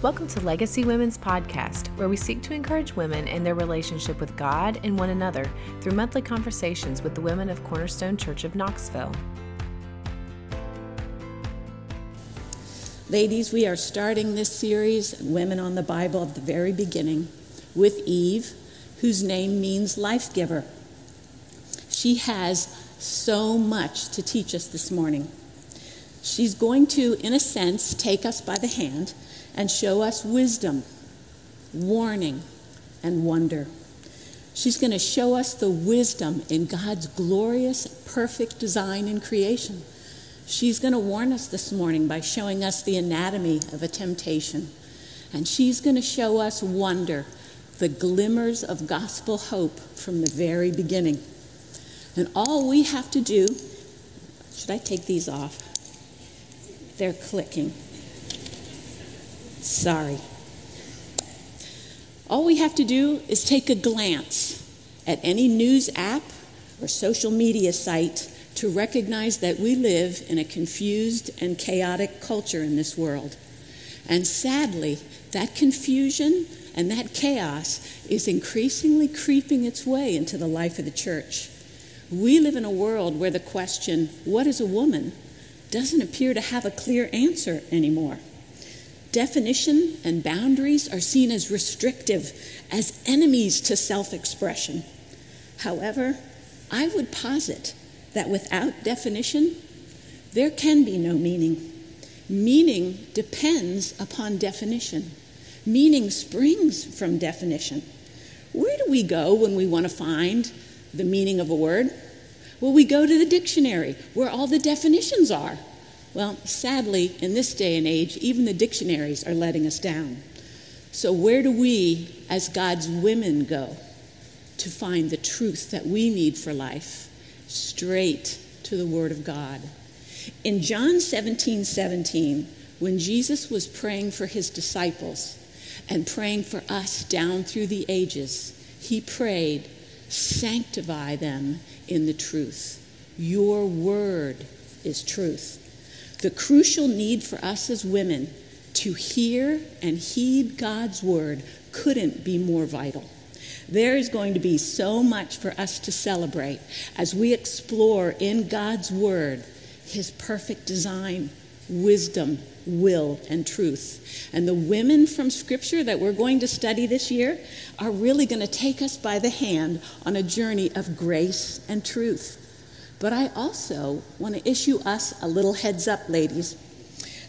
Welcome to Legacy Women's Podcast, where we seek to encourage women in their relationship with God and one another through monthly conversations with the women of Cornerstone Church of Knoxville. Ladies, we are starting this series, Women on the Bible, at the very beginning, with Eve, whose name means life giver. She has so much to teach us this morning. She's going to, in a sense, take us by the hand and show us wisdom, warning, and wonder. She's going to show us the wisdom in God's glorious, perfect design in creation. She's going to warn us this morning by showing us the anatomy of a temptation. And she's going to show us wonder, the glimmers of gospel hope from the very beginning. And all we have to do, should I take these off? They're clicking. Sorry. All we have to do is take a glance at any news app or social media site to recognize that we live in a confused and chaotic culture in this world. And sadly, that confusion and that chaos is increasingly creeping its way into the life of the church. We live in a world where the question, what is a woman, doesn't appear to have a clear answer anymore. Definition and boundaries are seen as restrictive, as enemies to self expression. However, I would posit that without definition, there can be no meaning. Meaning depends upon definition. Meaning springs from definition. Where do we go when we want to find the meaning of a word? Well, we go to the dictionary where all the definitions are. Well, sadly, in this day and age, even the dictionaries are letting us down. So, where do we, as God's women, go to find the truth that we need for life? Straight to the Word of God. In John 17 17, when Jesus was praying for his disciples and praying for us down through the ages, he prayed, Sanctify them in the truth. Your word is truth the crucial need for us as women to hear and heed God's word couldn't be more vital. There is going to be so much for us to celebrate as we explore in God's word his perfect design, wisdom, will, and truth. And the women from Scripture that we're going to study this year are really going to take us by the hand on a journey of grace and truth. But I also want to issue us a little heads up, ladies.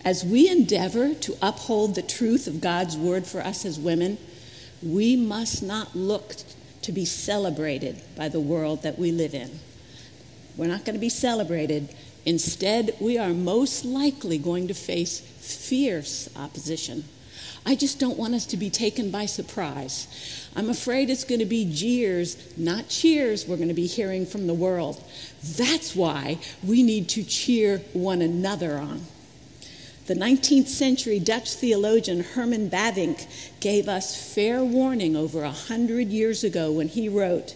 As we endeavor to uphold the truth of God's word for us as women, we must not look to be celebrated by the world that we live in. We're not going to be celebrated. Instead, we are most likely going to face fierce opposition. I just don't want us to be taken by surprise. I'm afraid it's going to be jeers, not cheers, we're going to be hearing from the world. That's why we need to cheer one another on. The 19th century Dutch theologian Herman Bavinck gave us fair warning over a hundred years ago when he wrote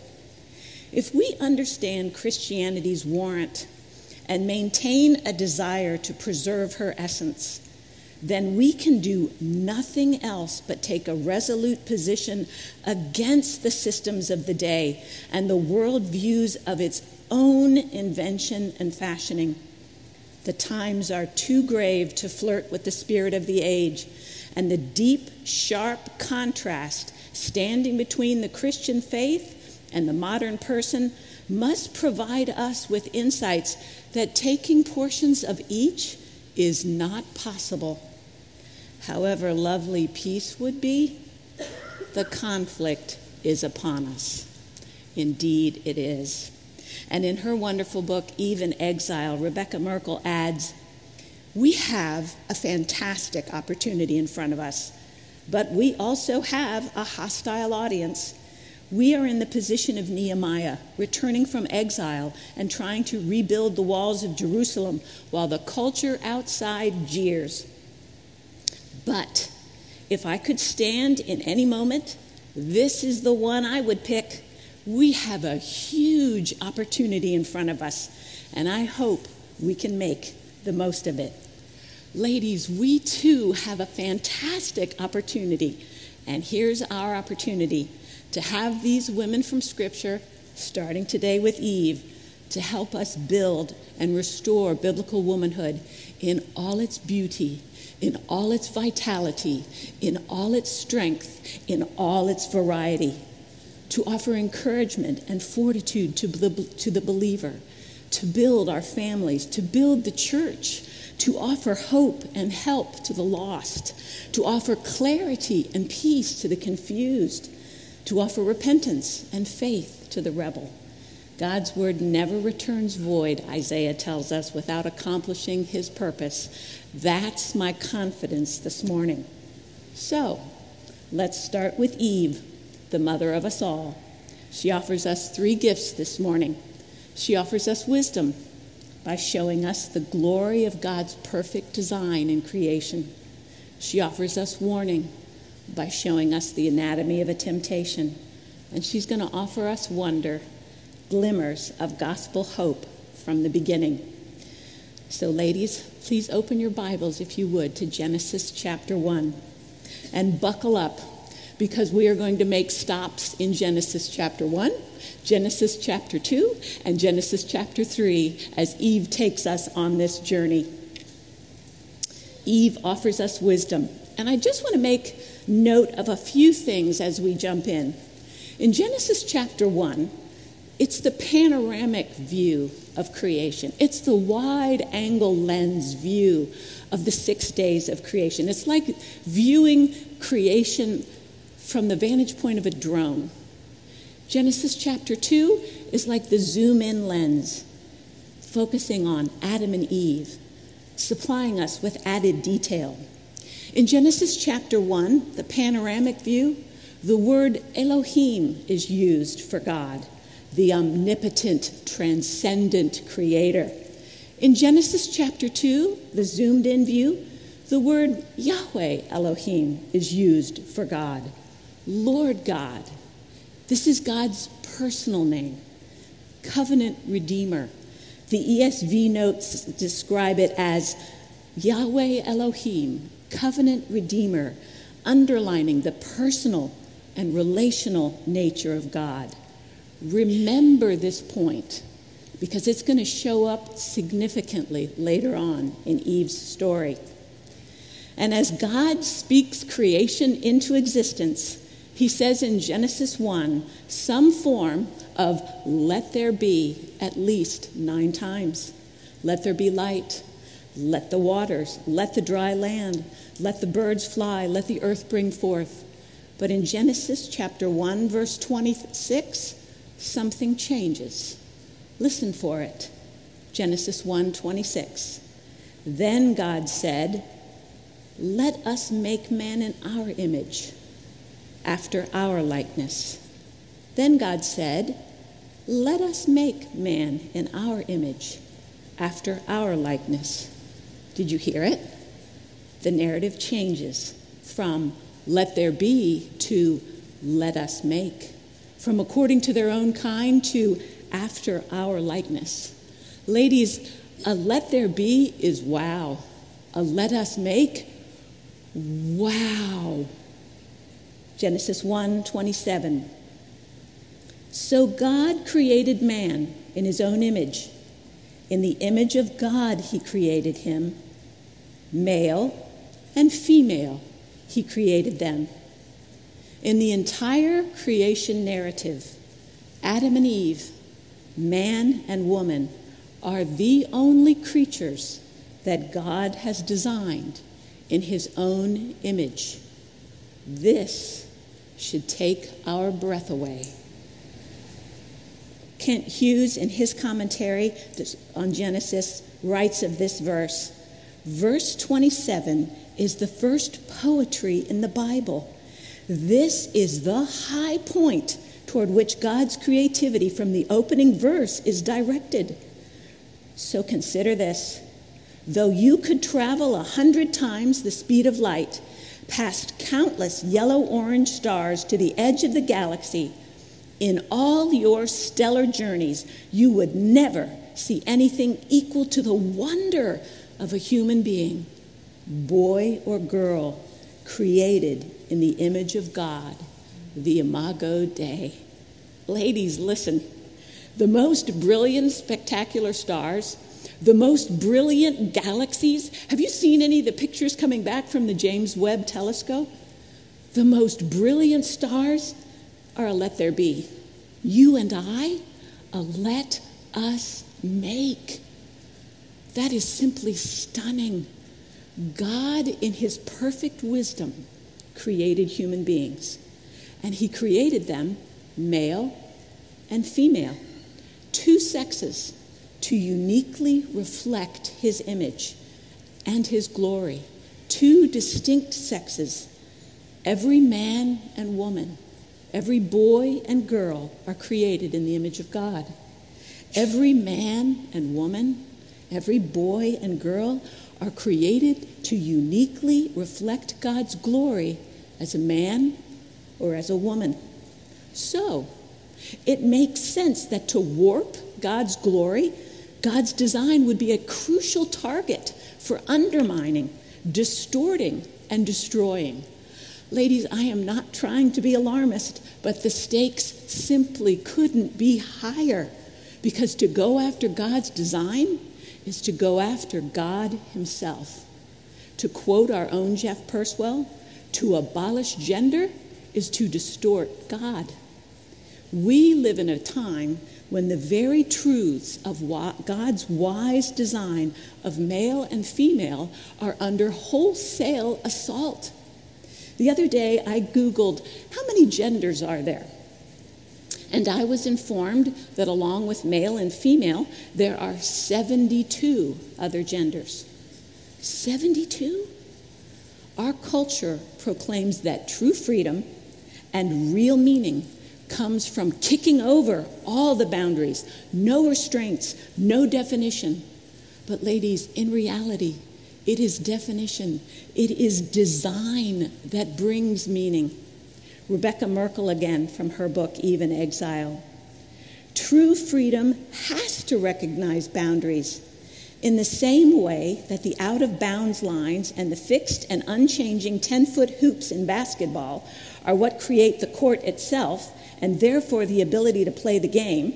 If we understand Christianity's warrant and maintain a desire to preserve her essence, then we can do nothing else but take a resolute position against the systems of the day and the worldviews of its own invention and fashioning. The times are too grave to flirt with the spirit of the age, and the deep, sharp contrast standing between the Christian faith and the modern person must provide us with insights that taking portions of each is not possible however lovely peace would be, the conflict is upon us. Indeed, it is. And in her wonderful book, Eve in Exile, Rebekah Merkle adds We have a fantastic opportunity in front of us, but we also have a hostile audience. We are in the position of Nehemiah, returning from exile and trying to rebuild the walls of Jerusalem while the culture outside jeers. But if I could stand in any moment, this is the one I would pick. We have a huge opportunity in front of us, and I hope we can make the most of it. Ladies, we too have a fantastic opportunity. And here's our opportunity to have these women from Scripture, starting today with Eve, to help us build and restore biblical womanhood in all its beauty, in all its vitality, in all its strength, in all its variety, to offer encouragement and fortitude to, the, to the believer, to build our families, to build the church, to offer hope and help to the lost, to offer clarity and peace to the confused to offer repentance and faith to the rebel. God's word never returns void, Isaiah tells us, without accomplishing his purpose. That's my confidence this morning. So, let's start with Eve, the mother of us all. She offers us three gifts this morning. She offers us wisdom by showing us the glory of God's perfect design in creation. She offers us warning by showing us the anatomy of a temptation. And she's going to offer us wonder, glimmers of gospel hope from the beginning. So, ladies, please open your Bibles, if you would, to Genesis chapter 1 and buckle up because we are going to make stops in Genesis chapter 1, Genesis chapter 2, and Genesis chapter 3 as Eve takes us on this journey. Eve offers us wisdom. And I just want to make note of a few things as we jump in. In Genesis chapter 1, it's the panoramic view of creation. It's the wide angle lens view of the six days of creation. It's like viewing creation from the vantage point of a drone. Genesis chapter 2 is like the zoom in lens, focusing on Adam and Eve, supplying us with added detail. In Genesis chapter 1, the panoramic view, the word Elohim is used for God, the omnipotent, transcendent creator. In Genesis chapter 2, the zoomed in view, the word Yahweh Elohim is used for God, Lord God. This is God's personal name, covenant redeemer. The ESV notes describe it as Yahweh Elohim, covenant redeemer, underlining the personal and relational nature of God. Remember this point because it's going to show up significantly later on in Eve's story. And as God speaks creation into existence, he says in Genesis 1 some form of let there be at least nine times. Let there be light. Let the waters, let the dry land, let the birds fly, let the earth bring forth. But in Genesis chapter 1, verse 26, something changes. Listen for it. Genesis 1 26. Then God said, Let us make man in our image, after our likeness. Then God said, Let us make man in our image, after our likeness. Did you hear it? The narrative changes from let there be to let us make, from according to their own kind to after our likeness. Ladies, a let there be is wow. A let us make, wow. Genesis 1 27. So God created man in his own image. In the image of God, he created him. Male and female, he created them. In the entire creation narrative, Adam and Eve, man and woman, are the only creatures that God has designed in his own image. This should take our breath away. Kent Hughes, in his commentary on Genesis, writes of this verse Verse 27 is the first poetry in the Bible. This is the high point toward which God's creativity from the opening verse is directed. So consider this. Though you could travel a hundred times the speed of light, past countless yellow orange stars to the edge of the galaxy, in all your stellar journeys, you would never see anything equal to the wonder of a human being. boy or girl, created in the image of God, the Imago Dei. Ladies, listen. The most brilliant, spectacular stars, the most brilliant galaxies. Have you seen any of the pictures coming back from the James Webb telescope? The most brilliant stars are a let there be. You and I, a let us make. That is simply stunning. God, in his perfect wisdom, created human beings, and he created them male and female, two sexes, to uniquely reflect his image and his glory. Two distinct sexes. Every man and woman, every boy and girl are created in the image of God. Every man and woman, every boy and girl are created to uniquely reflect God's glory as a man or as a woman. So, it makes sense that to warp God's glory, God's design would be a crucial target for undermining, distorting, and destroying. Ladies, I am not trying to be alarmist, but the stakes simply couldn't be higher. Because to go after God's design is to go after God Himself. To quote our own Jeff Purswell, to abolish gender is to distort God. We live in a time when the very truths of God's wise design of male and female are under wholesale assault. The other day, I Googled how many genders are there? And I was informed that along with male and female, there are 72 other genders. 72? Our culture proclaims that true freedom and real meaning comes from kicking over all the boundaries, no restraints, no definition. But, ladies, in reality, it is definition, it is design that brings meaning. Rebekah Merkle again from her book, Eve in Exile. True freedom has to recognize boundaries in the same way that the out of bounds lines and the fixed and unchanging 10 foot hoops in basketball are what create the court itself and therefore the ability to play the game,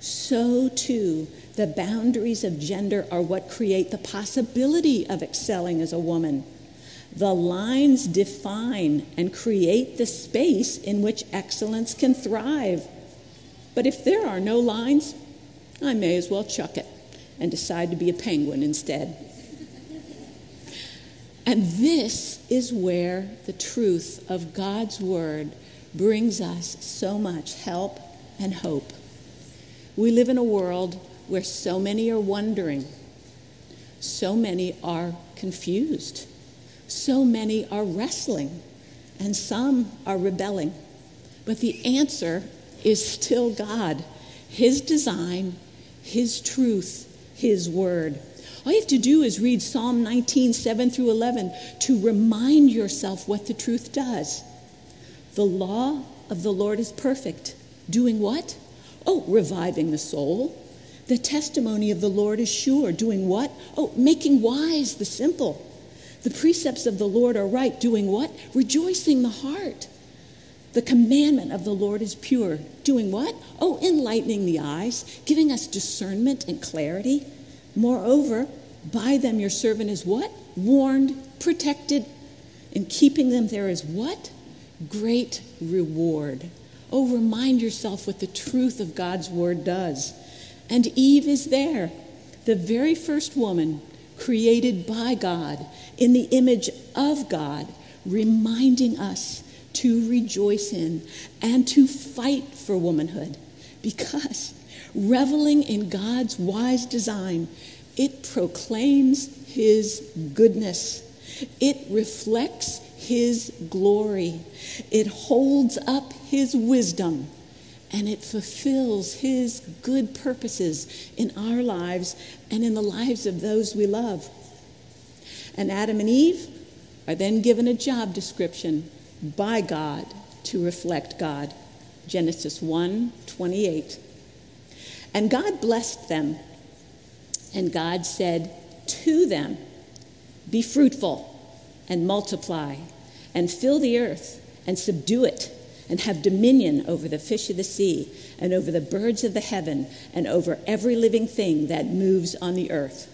so too the boundaries of gender are what create the possibility of excelling as a woman. The lines define and create the space in which excellence can thrive. But if there are no lines, I may as well chuck it and decide to be a penguin instead. And this is where the truth of God's Word brings us so much help and hope. We live in a world where so many are wondering, so many are confused. So many are wrestling, and some are rebelling. But the answer is still God, His design, His truth, His word. All you have to do is read Psalm 19, 7 through 11 to remind yourself what the truth does. The law of the Lord is perfect. Doing what? Oh, reviving the soul. The testimony of the Lord is sure. Doing what? Oh, making wise the simple. The precepts of the Lord are right, doing what? Rejoicing the heart. The commandment of the Lord is pure, doing what? Oh, enlightening the eyes, giving us discernment and clarity. Moreover, by them your servant is what? Warned, protected. In keeping them there is what? Great reward. Oh, remind yourself what the truth of God's word does. And Eve is there, the very first woman created by God, in the image of God, reminding us to rejoice in and to fight for womanhood. Because reveling in God's wise design, it proclaims His goodness, it reflects His glory, it holds up His wisdom and it fulfills His good purposes in our lives and in the lives of those we love. And Adam and Eve are then given a job description by God to reflect God. Genesis 1 28. And God blessed them, and God said to them, Be fruitful and multiply and fill the earth and subdue it and have dominion over the fish of the sea and over the birds of the heaven and over every living thing that moves on the earth.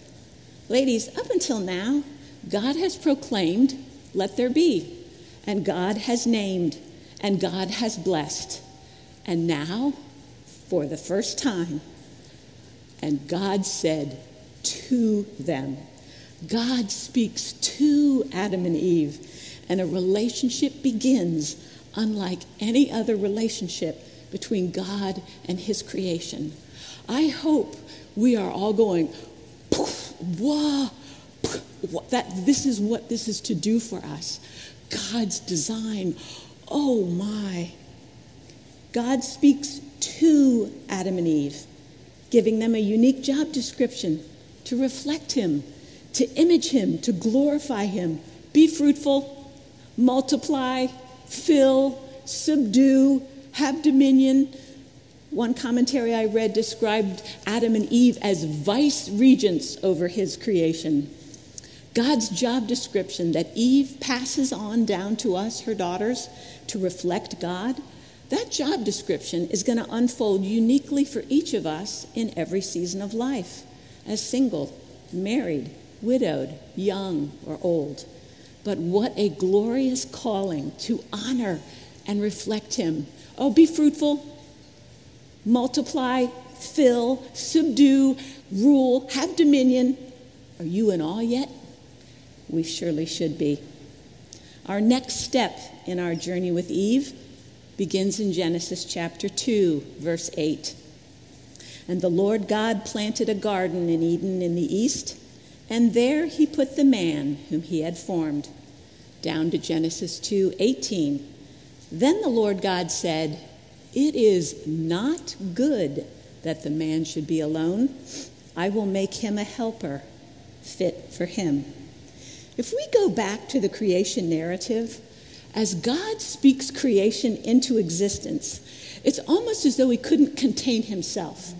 Ladies, up until now, God has proclaimed, let there be, and God has named, and God has blessed. And now, for the first time, and God said to them, God speaks to Adam and Eve, and a relationship begins unlike any other relationship between God and His creation. I hope we are all going, wah, that this is what this is to do for us. God's design. Oh my. God speaks to Adam and Eve, giving them a unique job description to reflect Him, to image Him, to glorify Him. Be fruitful, multiply, fill, subdue, have dominion. One commentary I read described Adam and Eve as vice regents over his creation. God's job description that Eve passes on down to us, her daughters, to reflect God, that job description is going to unfold uniquely for each of us in every season of life as single, married, widowed, young, or old. But what a glorious calling to honor and reflect Him. Oh, be fruitful, multiply, fill, subdue, rule, have dominion. Are you in awe yet? We surely should be. Our next step in our journey with Eve begins in Genesis chapter 2, verse 8. And the Lord God planted a garden in Eden in the east and there he put the man whom he had formed. Down to Genesis 2:18. Then the Lord God said, "It is not good that the man should be alone. I will make him a helper fit for him." If we go back to the creation narrative, as God speaks creation into existence, it's almost as though he couldn't contain himself.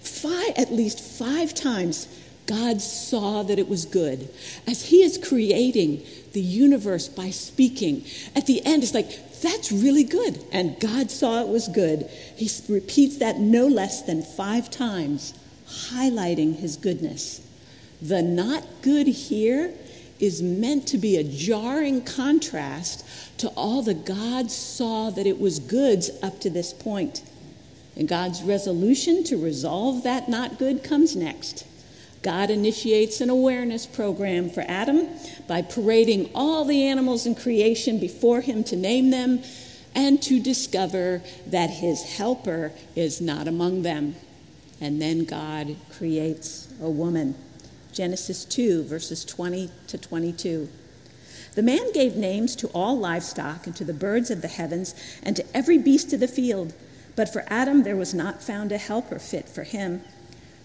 Five, at least five times, God saw that it was good. As He is creating the universe by speaking, at the end, it's like, that's really good. And God saw it was good. He repeats that no less than five times, highlighting His goodness. The not good here is meant to be a jarring contrast to all the God saw that it was goods up to this point. And God's resolution to resolve that not good comes next. God initiates an awareness program for Adam by parading all the animals in creation before him to name them and to discover that his helper is not among them. And then God creates a woman. Genesis 2, verses 20 to 22. The man gave names to all livestock and to the birds of the heavens and to every beast of the field. But for Adam there was not found a helper fit for him.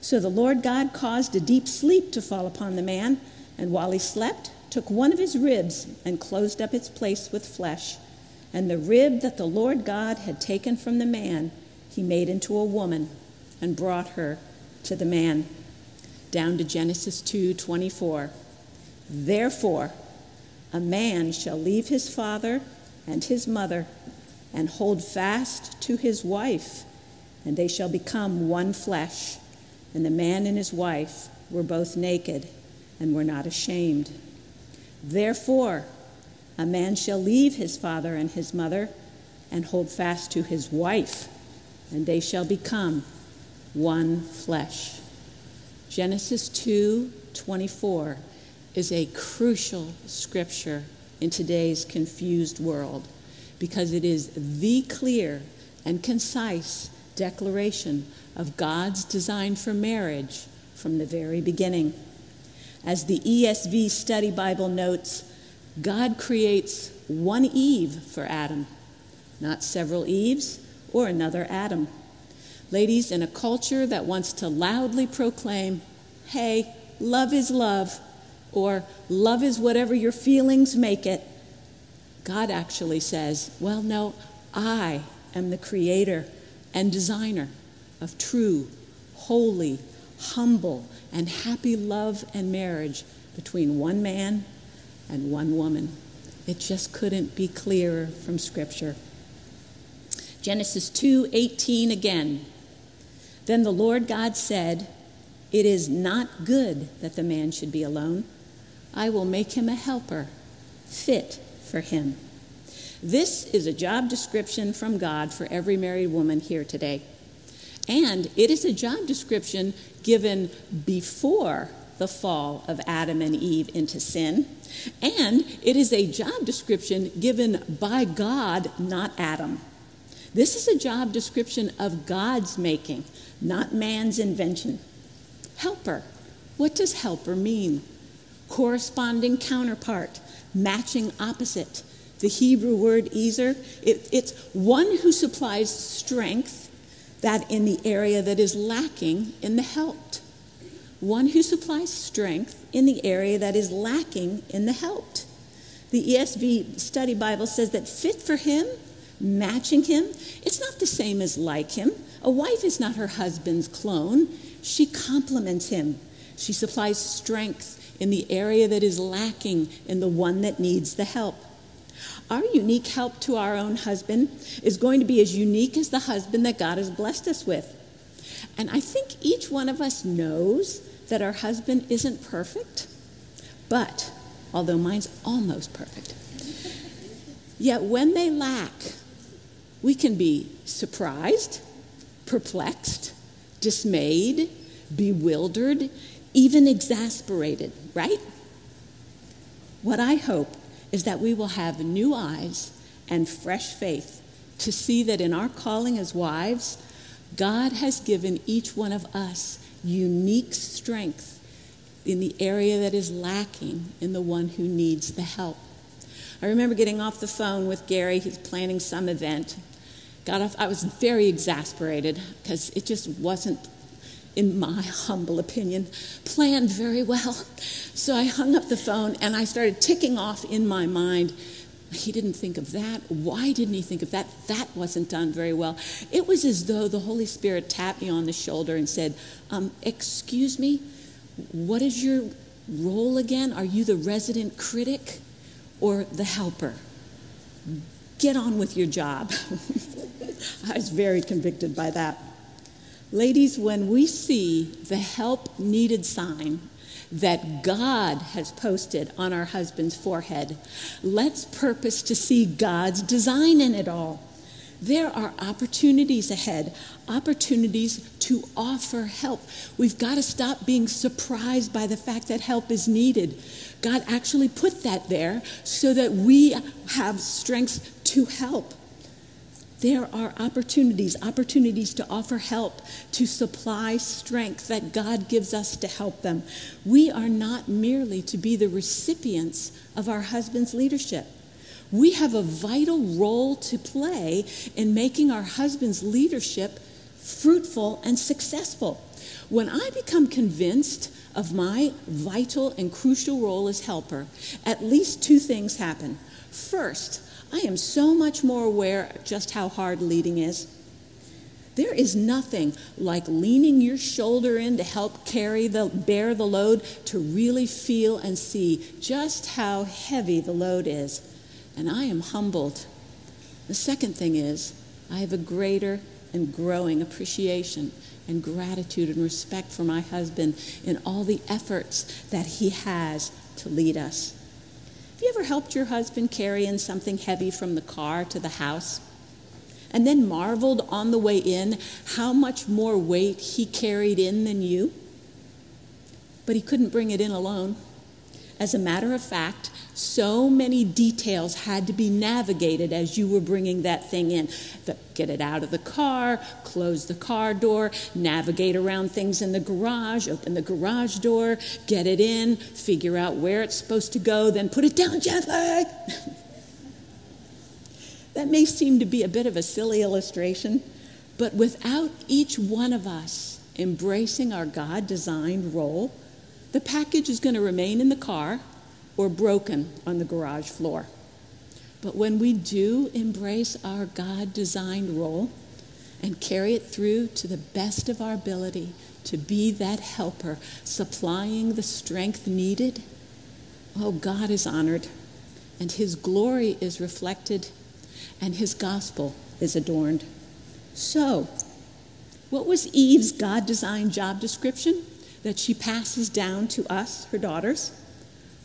So the Lord God caused a deep sleep to fall upon the man, and while he slept, took one of his ribs and closed up its place with flesh. And the rib that the Lord God had taken from the man, he made into a woman and brought her to the man. Down to Genesis 2:24. Therefore, a man shall leave his father and his mother and hold fast to his wife, and they shall become one flesh and the man and his wife were both naked and were not ashamed. Therefore, a man shall leave his father and his mother and hold fast to his wife, and they shall become one flesh. Genesis 2:24 is a crucial scripture in today's confused world because it is the clear and concise declaration of God's design for marriage from the very beginning. As the ESV Study Bible notes, God creates one Eve for Adam, not several Eves or another Adam. Ladies, in a culture that wants to loudly proclaim, hey, love is love, or love is whatever your feelings make it, God actually says, well, no, I am the creator and designer of true, holy, humble, and happy love and marriage between one man and one woman. It just couldn't be clearer from Scripture. Genesis 2:18 again. Then the Lord God said, "It is not good that the man should be alone. I will make him a helper fit for him." This is a job description from God for every married woman here today. And it is a job description given before the fall of Adam and Eve into sin. And it is a job description given by God, not Adam. This is a job description of God's making, not man's invention. Helper. What does helper mean? Corresponding counterpart, matching opposite. The Hebrew word ezer, it, it's one who supplies strength that in the area that is lacking in the helped one who supplies strength in the area that is lacking in the helped. The ESV Study Bible says that fit for him, matching him, it's not the same as like him. A wife is not her husband's clone, she complements him. She supplies strength in the area that is lacking in the one that needs the help. Our unique help to our own husband is going to be as unique as the husband that God has blessed us with. And I think each one of us knows that our husband isn't perfect, but although mine's almost perfect, yet when they lack, we can be surprised, perplexed, dismayed, bewildered, even exasperated, right? What I hope is that we will have new eyes and fresh faith to see that in our calling as wives, God has given each one of us unique strength in the area that is lacking in the one who needs the help. I remember getting off the phone with Gary, he's planning some event. Got off, I was very exasperated because it just wasn't, in my humble opinion, planned very well. So I hung up the phone and I started ticking off in my mind he didn't think of that. Why didn't he think of that? That wasn't done very well. It was as though the Holy Spirit tapped me on the shoulder and said, um, Excuse me, what is your role again? Are you the resident critic or the helper? Get on with your job. I was very convicted by that. Ladies, when we see the help needed sign that God has posted on our husband's forehead. Let's purpose to see God's design in it all. There are opportunities ahead, opportunities to offer help. We've got to stop being surprised by the fact that help is needed. God actually put that there so that we have strengths to help there are opportunities, opportunities to offer help, to supply strength that God gives us to help them. We are not merely to be the recipients of our husband's leadership. We have a vital role to play in making our husband's leadership fruitful and successful. When I become convinced of my vital and crucial role as helper, at least two things happen. First, I am so much more aware just how hard leading is. There is nothing like leaning your shoulder in to help carry the bear the load to really feel and see just how heavy the load is. And I am humbled. The second thing is I have a greater and growing appreciation and gratitude and respect for my husband in all the efforts that he has to lead us you ever helped your husband carry in something heavy from the car to the house? And then marveled on the way in how much more weight he carried in than you? But he couldn't bring it in alone. As a matter of fact, so many details had to be navigated as you were bringing that thing in. The, get it out of the car, close the car door, navigate around things in the garage, open the garage door, get it in, figure out where it's supposed to go, then put it down gently. that may seem to be a bit of a silly illustration, but without each one of us embracing our God designed role, the package is going to remain in the car or broken on the garage floor. But when we do embrace our God designed role and carry it through to the best of our ability to be that helper, supplying the strength needed, Oh, God is honored, and his glory is reflected, and his gospel is adorned. So, what was Eve's God designed job description that she passes down to us, her daughters?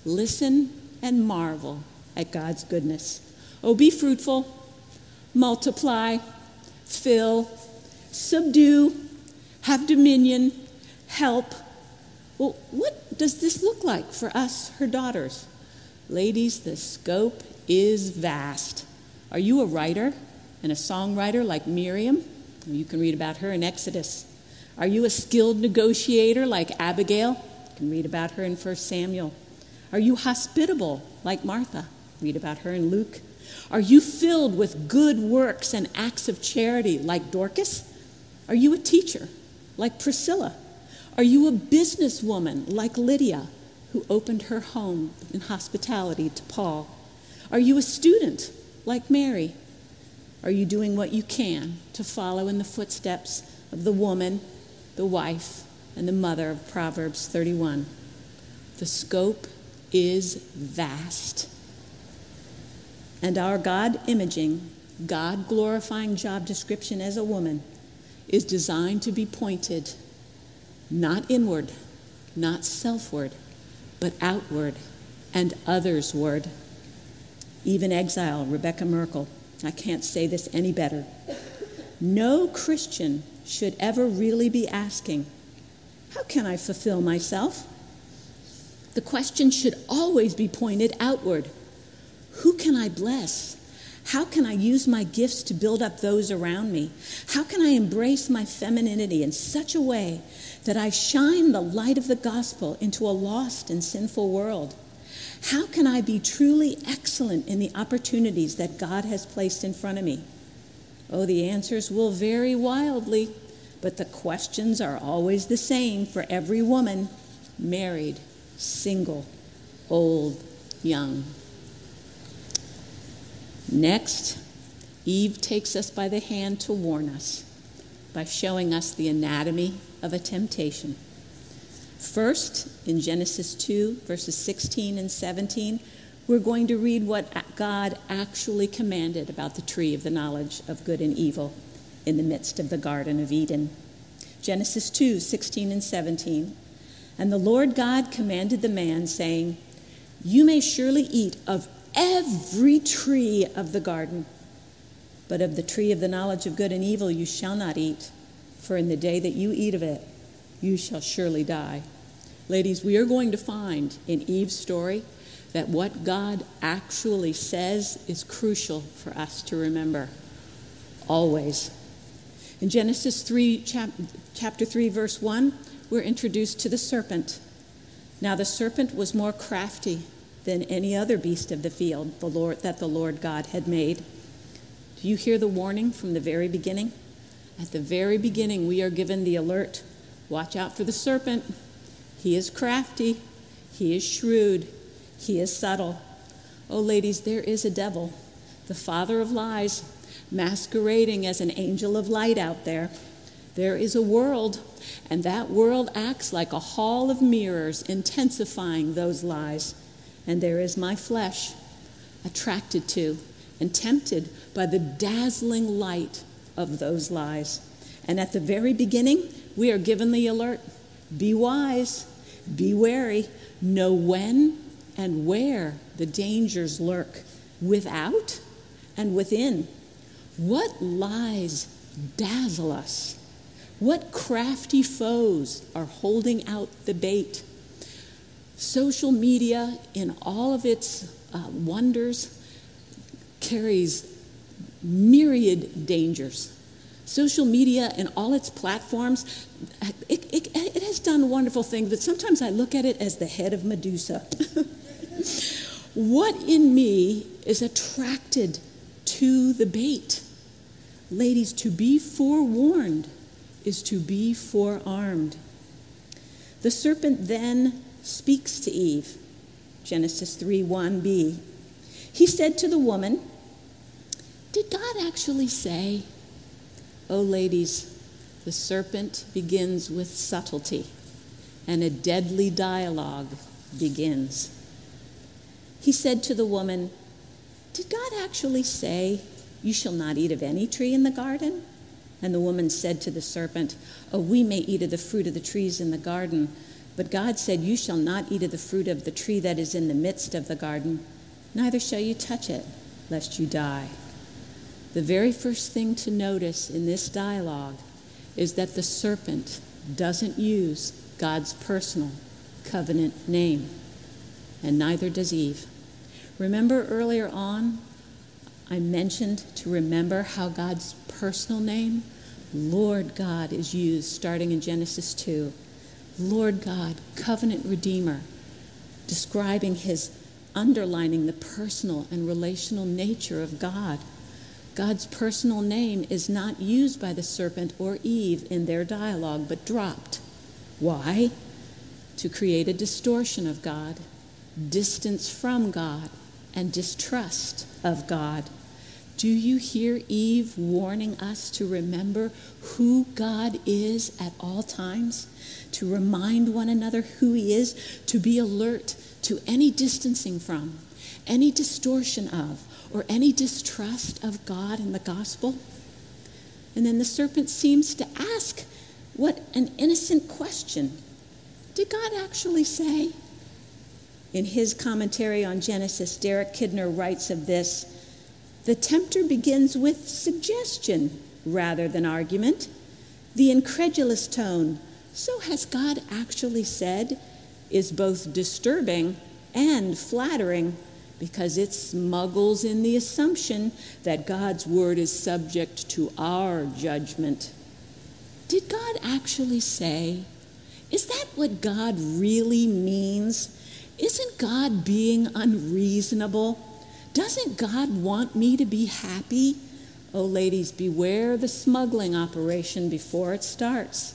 Listen and marvel at God's goodness. Oh, be fruitful, multiply, fill, subdue, have dominion, help. Well, what does this look like for us, her daughters? Ladies, the scope is vast. Are you a writer and a songwriter like Miriam? You can read about her in Exodus. Are you a skilled negotiator like Abigail? You can read about her in 1 Samuel. Are you hospitable like Martha? Read about her in Luke. Are you filled with good works and acts of charity like Dorcas? Are you a teacher like Priscilla? Are you a businesswoman like Lydia, who opened her home in hospitality to Paul? Are you a student like Mary? Are you doing what you can to follow in the footsteps of the woman, the wife, and the mother of Proverbs 31? The scope is vast. And our God imaging, God glorifying job description as a woman is designed to be pointed not inward, not selfward, but outward and othersward. Even exile, Rebekah Merkle, I can't say this any better. No Christian should ever really be asking, How can I fulfill myself? The question should always be pointed outward Who can I bless? How can I use my gifts to build up those around me? How can I embrace my femininity in such a way that I shine the light of the gospel into a lost and sinful world? How can I be truly excellent in the opportunities that God has placed in front of me? Oh, the answers will vary wildly, but the questions are always the same for every woman married, single, old, young. Next, Eve takes us by the hand to warn us by showing us the anatomy of a temptation. First, in Genesis 2, verses 16 and 17, we're going to read what God actually commanded about the tree of the knowledge of good and evil in the midst of the Garden of Eden. Genesis 2, 16 and 17. And the Lord God commanded the man, saying, You may surely eat of every tree of the garden, but of the tree of the knowledge of good and evil you shall not eat, for in the day that you eat of it, you shall surely die. Ladies, we are going to find in Eve's story that what God actually says is crucial for us to remember always. In Genesis 3, chap- chapter 3, verse 1, we're introduced to the serpent. Now the serpent was more crafty than any other beast of the field the Lord, that the Lord God had made. Do you hear the warning from the very beginning? At the very beginning, we are given the alert watch out for the serpent. He is crafty, he is shrewd, he is subtle. Oh, ladies, there is a devil, the father of lies, masquerading as an angel of light out there. There is a world, and that world acts like a hall of mirrors, intensifying those lies. And there is my flesh, attracted to and tempted by the dazzling light of those lies. And at the very beginning, we are given the alert be wise, be wary, know when and where the dangers lurk, without and within. What lies dazzle us? What crafty foes are holding out the bait? Social media, in all of its uh, wonders, carries myriad dangers. Social media and all its platforms, it, it, it has done wonderful things, but sometimes I look at it as the head of Medusa. what in me is attracted to the bait? Ladies, to be forewarned is to be forearmed. The serpent then speaks to Eve, Genesis 3 1b. He said to the woman, Did God actually say? Oh, ladies, the serpent begins with subtlety, and a deadly dialogue begins. he said to the woman, Did God actually say, You shall not eat of any tree in the garden? And the woman said to the serpent, Oh, we may eat of the fruit of the trees in the garden, but God said, You shall not eat of the fruit of the tree that is in the midst of the garden, neither shall you touch it, lest you die. The very first thing to notice in this dialogue is that the serpent doesn't use God's personal covenant name, and neither does Eve. Remember earlier on, I mentioned to remember how God's personal name, Lord God, is used starting in Genesis 2. Lord God, covenant redeemer, describing his underlining the personal and relational nature of God. God's personal name is not used by the serpent or Eve in their dialogue, but dropped. Why? To create a distortion of God, distance from God, and distrust of God. Do you hear Eve warning us to remember who God is at all times? To remind one another who He is, to be alert to any distancing from, any distortion of, or any distrust of God and the gospel? And then the serpent seems to ask what an innocent question. Did God actually say? In his commentary on Genesis, Derek Kidner writes of this the tempter begins with suggestion rather than argument. The incredulous tone, so has God actually said, is both disturbing and flattering because it smuggles in the assumption that God's word is subject to our judgment. Did God actually say? Is that what God really means? Isn't God being unreasonable? Doesn't God want me to be happy? Oh, ladies, beware the smuggling operation before it starts.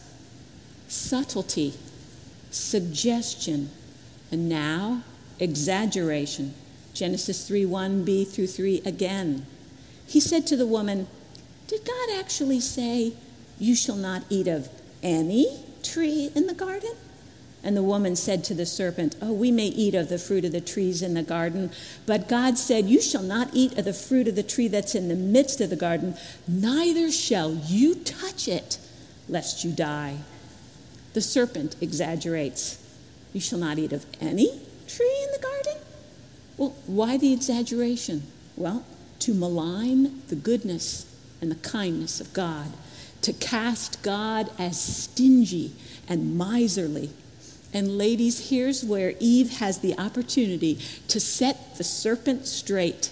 Subtlety, suggestion, and now exaggeration. Genesis 3 1b through 3 again. He said to the woman, Did God actually say, You shall not eat of any tree in the garden? And the woman said to the serpent, Oh, we may eat of the fruit of the trees in the garden, but God said, You shall not eat of the fruit of the tree that's in the midst of the garden, neither shall you touch it, lest you die. The serpent exaggerates. You shall not eat of any tree in the garden? Well, why the exaggeration? Well, to malign the goodness and the kindness of God, to cast God as stingy and miserly. And, ladies, here's where Eve has the opportunity to set the serpent straight.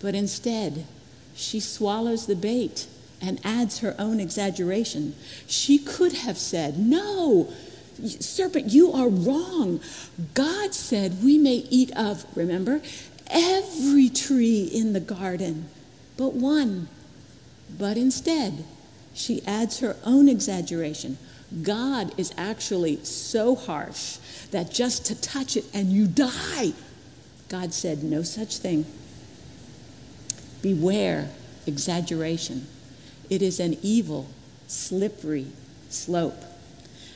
But instead, she swallows the bait and adds her own exaggeration. She could have said, No, serpent, you are wrong. God said we may eat of, remember, every tree in the garden, but one. But instead, she adds her own exaggeration. God is actually so harsh that just to touch it and you die. God said, No such thing. Beware exaggeration. It is an evil, slippery slope.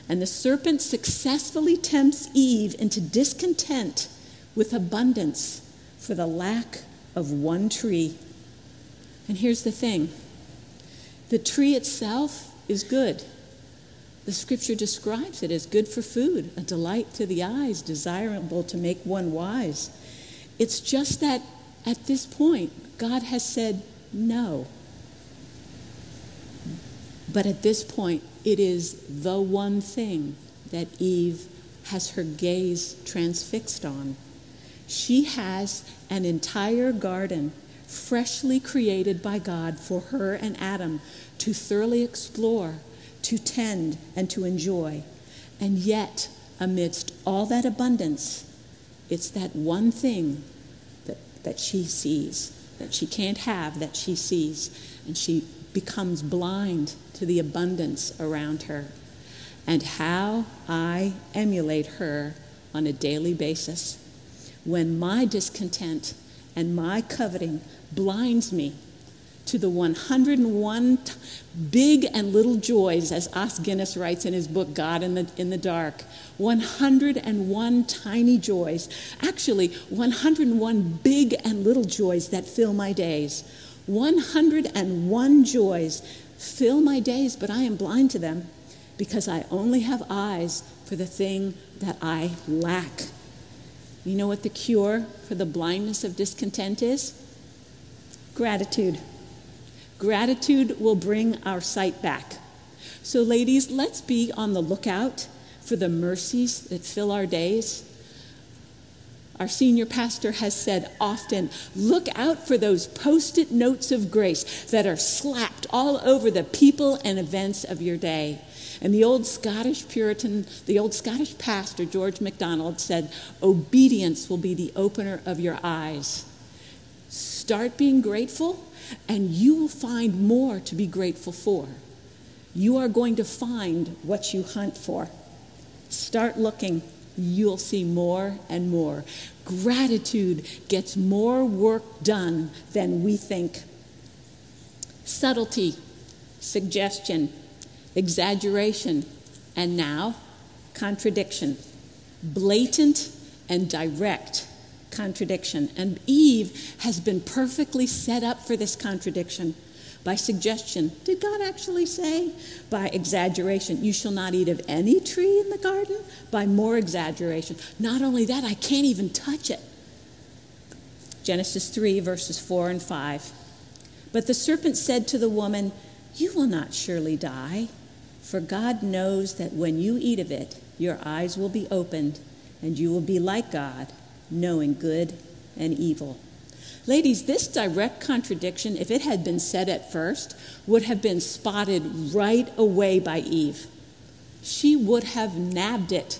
And the serpent successfully tempts Eve into discontent with abundance for the lack of one tree. And here's the thing the tree itself is good. The scripture describes it as good for food, a delight to the eyes, desirable to make one wise. It's just that at this point, God has said no. But at this point, it is the one thing that Eve has her gaze transfixed on. She has an entire garden freshly created by God for her and Adam to thoroughly explore, to tend, and to enjoy. And yet, amidst all that abundance, it's that one thing that, that she sees, that she can't have, that she sees. And she becomes blind to the abundance around her and how I emulate her on a daily basis. When my discontent and my coveting blinds me to the 101 t- big and little joys, as Os Guinness writes in his book, God in the, in the Dark. 101 tiny joys. Actually, 101 big and little joys that fill my days. 101 joys fill my days, but I am blind to them because I only have eyes for the thing that I lack. You know what the cure for the blindness of discontent is? Gratitude. Gratitude will bring our sight back. So, ladies, let's be on the lookout for the mercies that fill our days. Our senior pastor has said often look out for those post it notes of grace that are slapped all over the people and events of your day. And the old Scottish Puritan, the old Scottish pastor, George MacDonald, said, Obedience will be the opener of your eyes. Start being grateful, and you will find more to be grateful for. You are going to find what you hunt for. Start looking, you'll see more and more. Gratitude gets more work done than we think. Subtlety, suggestion, exaggeration, and now contradiction. Blatant and direct contradiction. And Eve has been perfectly set up for this contradiction by suggestion. Did God actually say? By exaggeration. You shall not eat of any tree in the garden? By more exaggeration. Not only that, I can't even touch it. Genesis 3, verses 4 and 5. But the serpent said to the woman, You will not surely die. For God knows that when you eat of it, your eyes will be opened, and you will be like God, knowing good and evil. Ladies, this direct contradiction, if it had been said at first, would have been spotted right away by Eve. She would have nabbed it.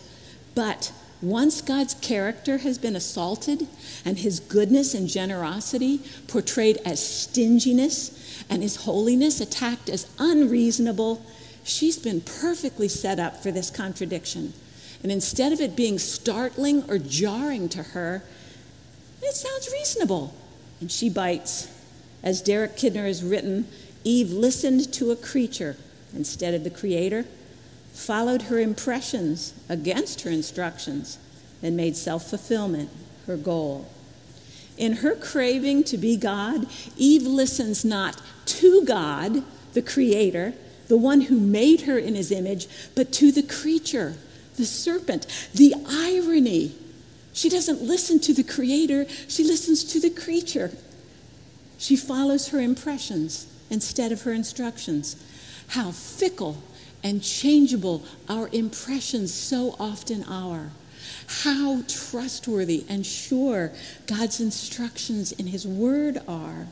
But once God's character has been assaulted and his goodness and generosity portrayed as stinginess and his holiness attacked as unreasonable, she's been perfectly set up for this contradiction. And instead of it being startling or jarring to her, it sounds reasonable. And she bites. As Derek Kidner has written, Eve listened to a creature instead of the Creator, followed her impressions against her instructions, and made self fulfillment her goal. In her craving to be God, Eve listens not to God, the Creator, the one who made her in his image, but to the creature, the serpent. The irony. She doesn't listen to the creator, she listens to the creature. She follows her impressions instead of her instructions. How fickle and changeable our impressions so often are. How trustworthy and sure God's instructions in His Word are.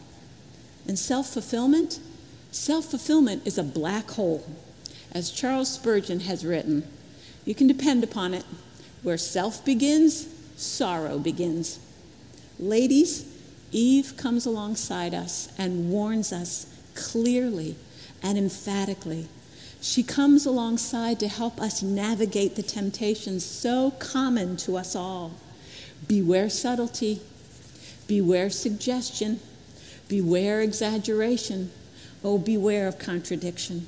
And self fulfillment? Self fulfillment is a black hole. As Charles Spurgeon has written, you can depend upon it. Where self begins, sorrow begins. Ladies, Eve comes alongside us and warns us clearly and emphatically. She comes alongside to help us navigate the temptations so common to us all. Beware subtlety, beware suggestion, beware exaggeration, Oh, beware of contradiction.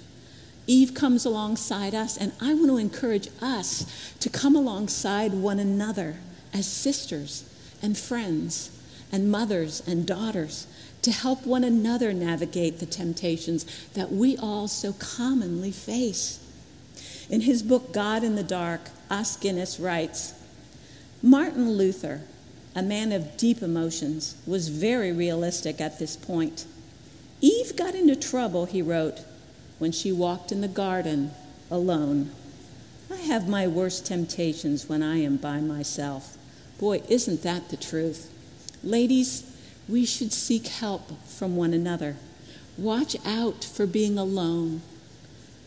Eve comes alongside us, and I want to encourage us to come alongside one another as sisters and friends and mothers and daughters to help one another navigate the temptations that we all so commonly face. In his book, God in the Dark, Os Guinness writes Martin Luther, a man of deep emotions, was very realistic at this point. Eve got into trouble, he wrote, when she walked in the garden alone. I have my worst temptations when I am by myself. Boy, isn't that the truth? Ladies, we should seek help from one another. Watch out for being alone,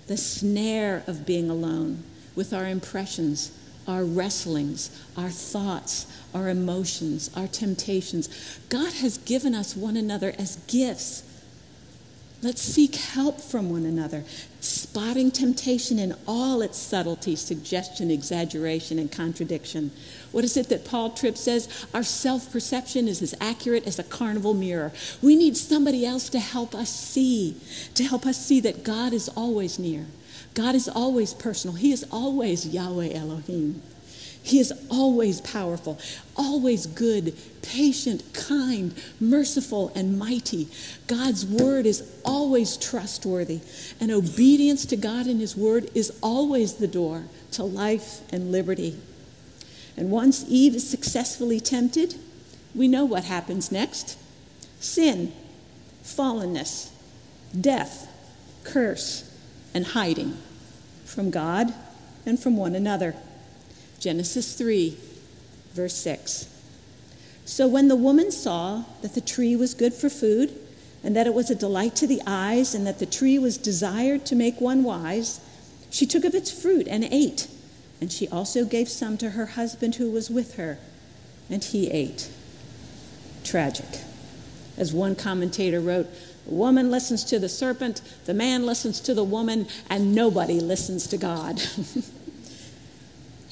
the snare of being alone with our impressions, our wrestlings, our thoughts, our emotions, our temptations. God has given us one another as gifts Let's seek help from one another, spotting temptation in all its subtlety, suggestion, exaggeration, and contradiction. What is it that Paul Tripp says? Our self perception is as accurate as a carnival mirror. We need somebody else to help us see, to help us see that God is always near. God is always personal. He is always Yahweh Elohim. He is always powerful, always good, patient, kind, merciful, and mighty. God's word is always trustworthy, and obedience to God and His word is always the door to life and liberty. And once Eve is successfully tempted, we know what happens next sin, fallenness, death, curse, and hiding from God and from one another. Genesis 3, verse 6. So when the woman saw that the tree was good for food, and that it was a delight to the eyes, and that the tree was desired to make one wise, she took of its fruit and ate. And she also gave some to her husband who was with her, and he ate. Tragic. As one commentator wrote, the woman listens to the serpent, the man listens to the woman, and nobody listens to God.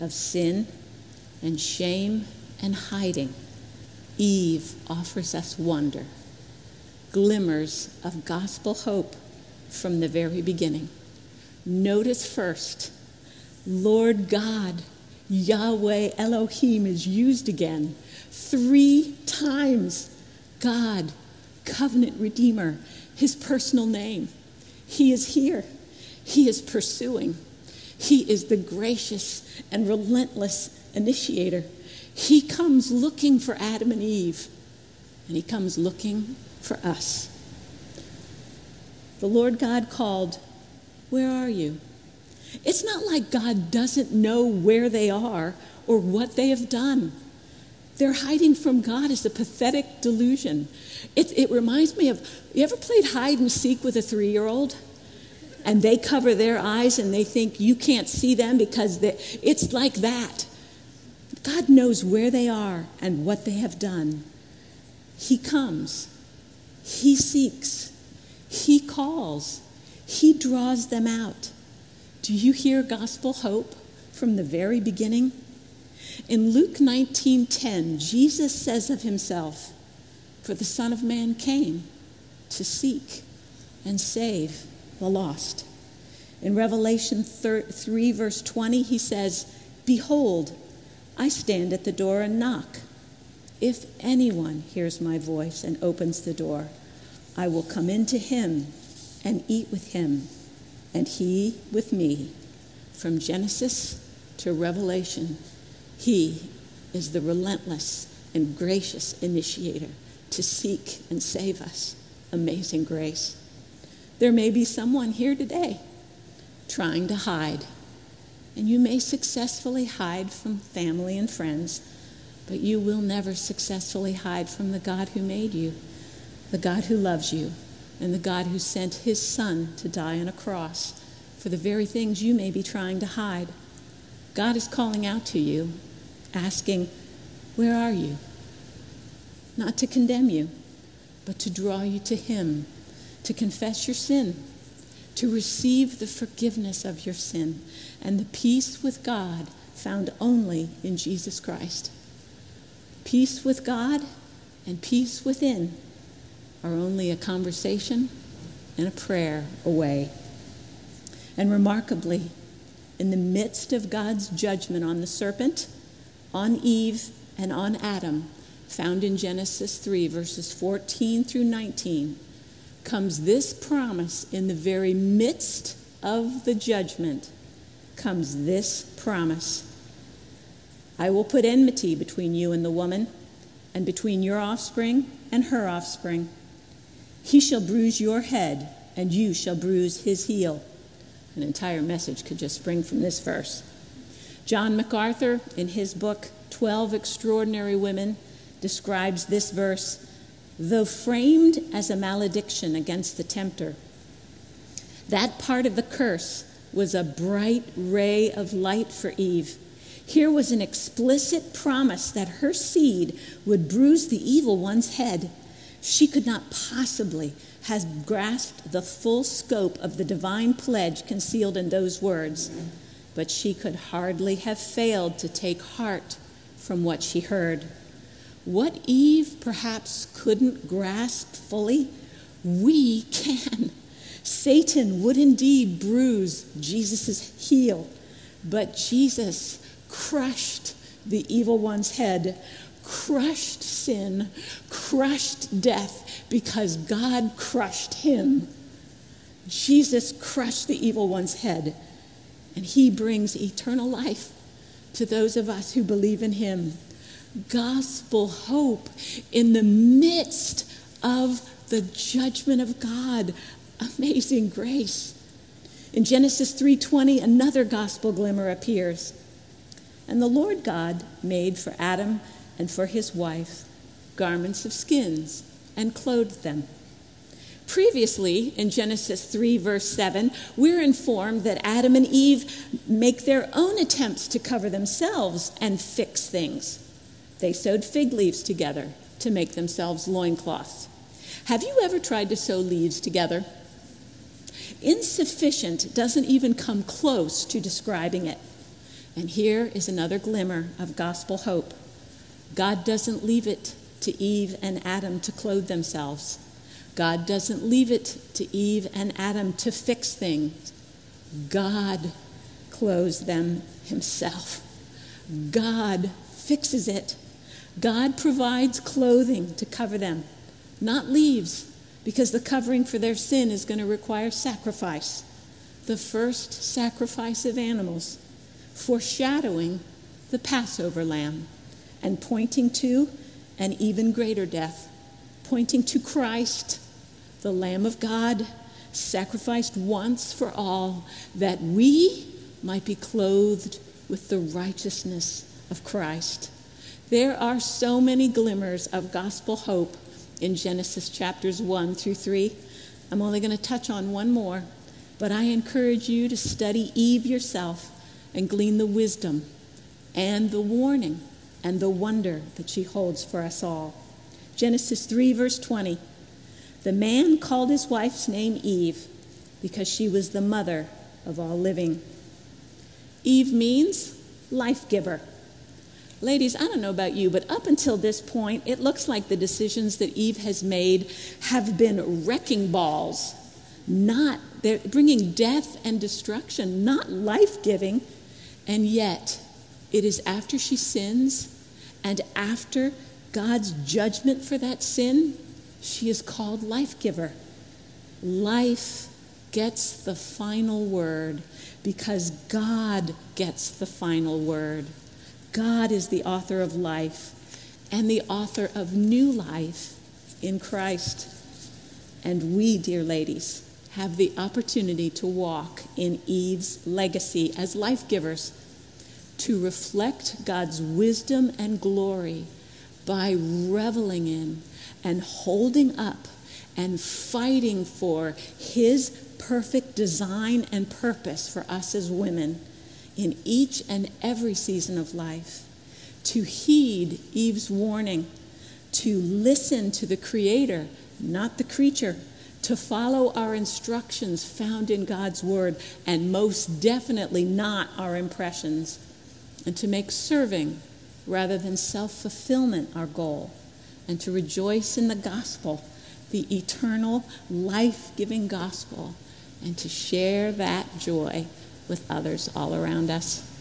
of sin and shame and hiding, Eve offers us wonder, glimmers of gospel hope from the very beginning. Notice first, Lord God, Yahweh Elohim is used again. Three times God, covenant redeemer, his personal name. He is here. He is pursuing. He is the gracious and relentless initiator. He comes looking for Adam and Eve, and He comes looking for us. The Lord God called, Where are you? It's not like God doesn't know where they are or what they have done. Their hiding from God is a pathetic delusion. It, it reminds me of you ever played hide and seek with a three year old? And they cover their eyes and they think you can't see them because it's like that. God knows where they are and what they have done. He comes, He seeks, He calls, He draws them out. Do you hear gospel hope from the very beginning? In Luke 19:10, Jesus says of himself, "For the Son of Man came to seek and save the lost. In Revelation 3, verse 20, he says, Behold, I stand at the door and knock. If anyone hears my voice and opens the door, I will come into him and eat with him, and he with me. From Genesis to Revelation, he is the relentless and gracious initiator to seek and save us. Amazing grace. There may be someone here today trying to hide. And you may successfully hide from family and friends, but you will never successfully hide from the God who made you, the God who loves you, and the God who sent his Son to die on a cross for the very things you may be trying to hide. God is calling out to you, asking, Where are you? Not to condemn you, but to draw you to him to confess your sin, to receive the forgiveness of your sin, and the peace with God found only in Jesus Christ. Peace with God and peace within are only a conversation and a prayer away. And remarkably, in the midst of God's judgment on the serpent, on Eve, and on Adam, found in Genesis 3, verses 14 through 19, comes this promise in the very midst of the judgment comes this promise I will put enmity between you and the woman, and between your offspring and her offspring. He shall bruise your head, and you shall bruise his heel. An entire message could just spring from this verse. John MacArthur, in his book, 12 Extraordinary Women, describes this verse though framed as a malediction against the tempter. That part of the curse was a bright ray of light for Eve. Here was an explicit promise that her seed would bruise the evil one's head. She could not possibly have grasped the full scope of the divine pledge concealed in those words, but she could hardly have failed to take heart from what she heard. What Eve perhaps couldn't grasp fully, we can. Satan would indeed bruise Jesus' heel, but Jesus crushed the evil one's head, crushed sin, crushed death, because God crushed him. Jesus crushed the evil one's head, and he brings eternal life to those of us who believe in him gospel hope in the midst of the judgment of God. Amazing grace. In Genesis 3:20 another gospel glimmer appears. And the Lord God made for Adam and for his wife garments of skins and clothed them. Previously, in Genesis 3, verse 7, we're informed that Adam and Eve make their own attempts to cover themselves and fix things. They sewed fig leaves together to make themselves loincloths. Have you ever tried to sew leaves together? Insufficient doesn't even come close to describing it. And here is another glimmer of gospel hope. God doesn't leave it to Eve and Adam to clothe themselves. God doesn't leave it to Eve and Adam to fix things. God clothes them himself. God fixes it. God provides clothing to cover them, not leaves, because the covering for their sin is going to require sacrifice. The first sacrifice of animals, foreshadowing the Passover lamb and pointing to an even greater death, pointing to Christ, the Lamb of God, sacrificed once for all, that we might be clothed with the righteousness of Christ. There are so many glimmers of gospel hope in Genesis chapters 1 through 3. I'm only going to touch on one more, but I encourage you to study Eve yourself and glean the wisdom and the warning and the wonder that she holds for us all. Genesis 3, verse 20. The man called his wife's name Eve because she was the mother of all living. Eve means life giver. Ladies, I don't know about you, but up until this point, it looks like the decisions that Eve has made have been wrecking balls, not they're bringing death and destruction, not life giving. And yet, it is after she sins and after God's judgment for that sin, she is called life giver. Life gets the final word because God gets the final word. God is the author of life and the author of new life in Christ. And we, dear ladies, have the opportunity to walk in Eve's legacy as life givers, to reflect God's wisdom and glory by reveling in and holding up and fighting for His perfect design and purpose for us as women in each and every season of life, to heed Eve's warning, to listen to the Creator, not the creature, to follow our instructions found in God's Word, and most definitely not our impressions, and to make serving rather than self fulfillment our goal, and to rejoice in the gospel, the eternal, life giving gospel, and to share that joy with others all around us.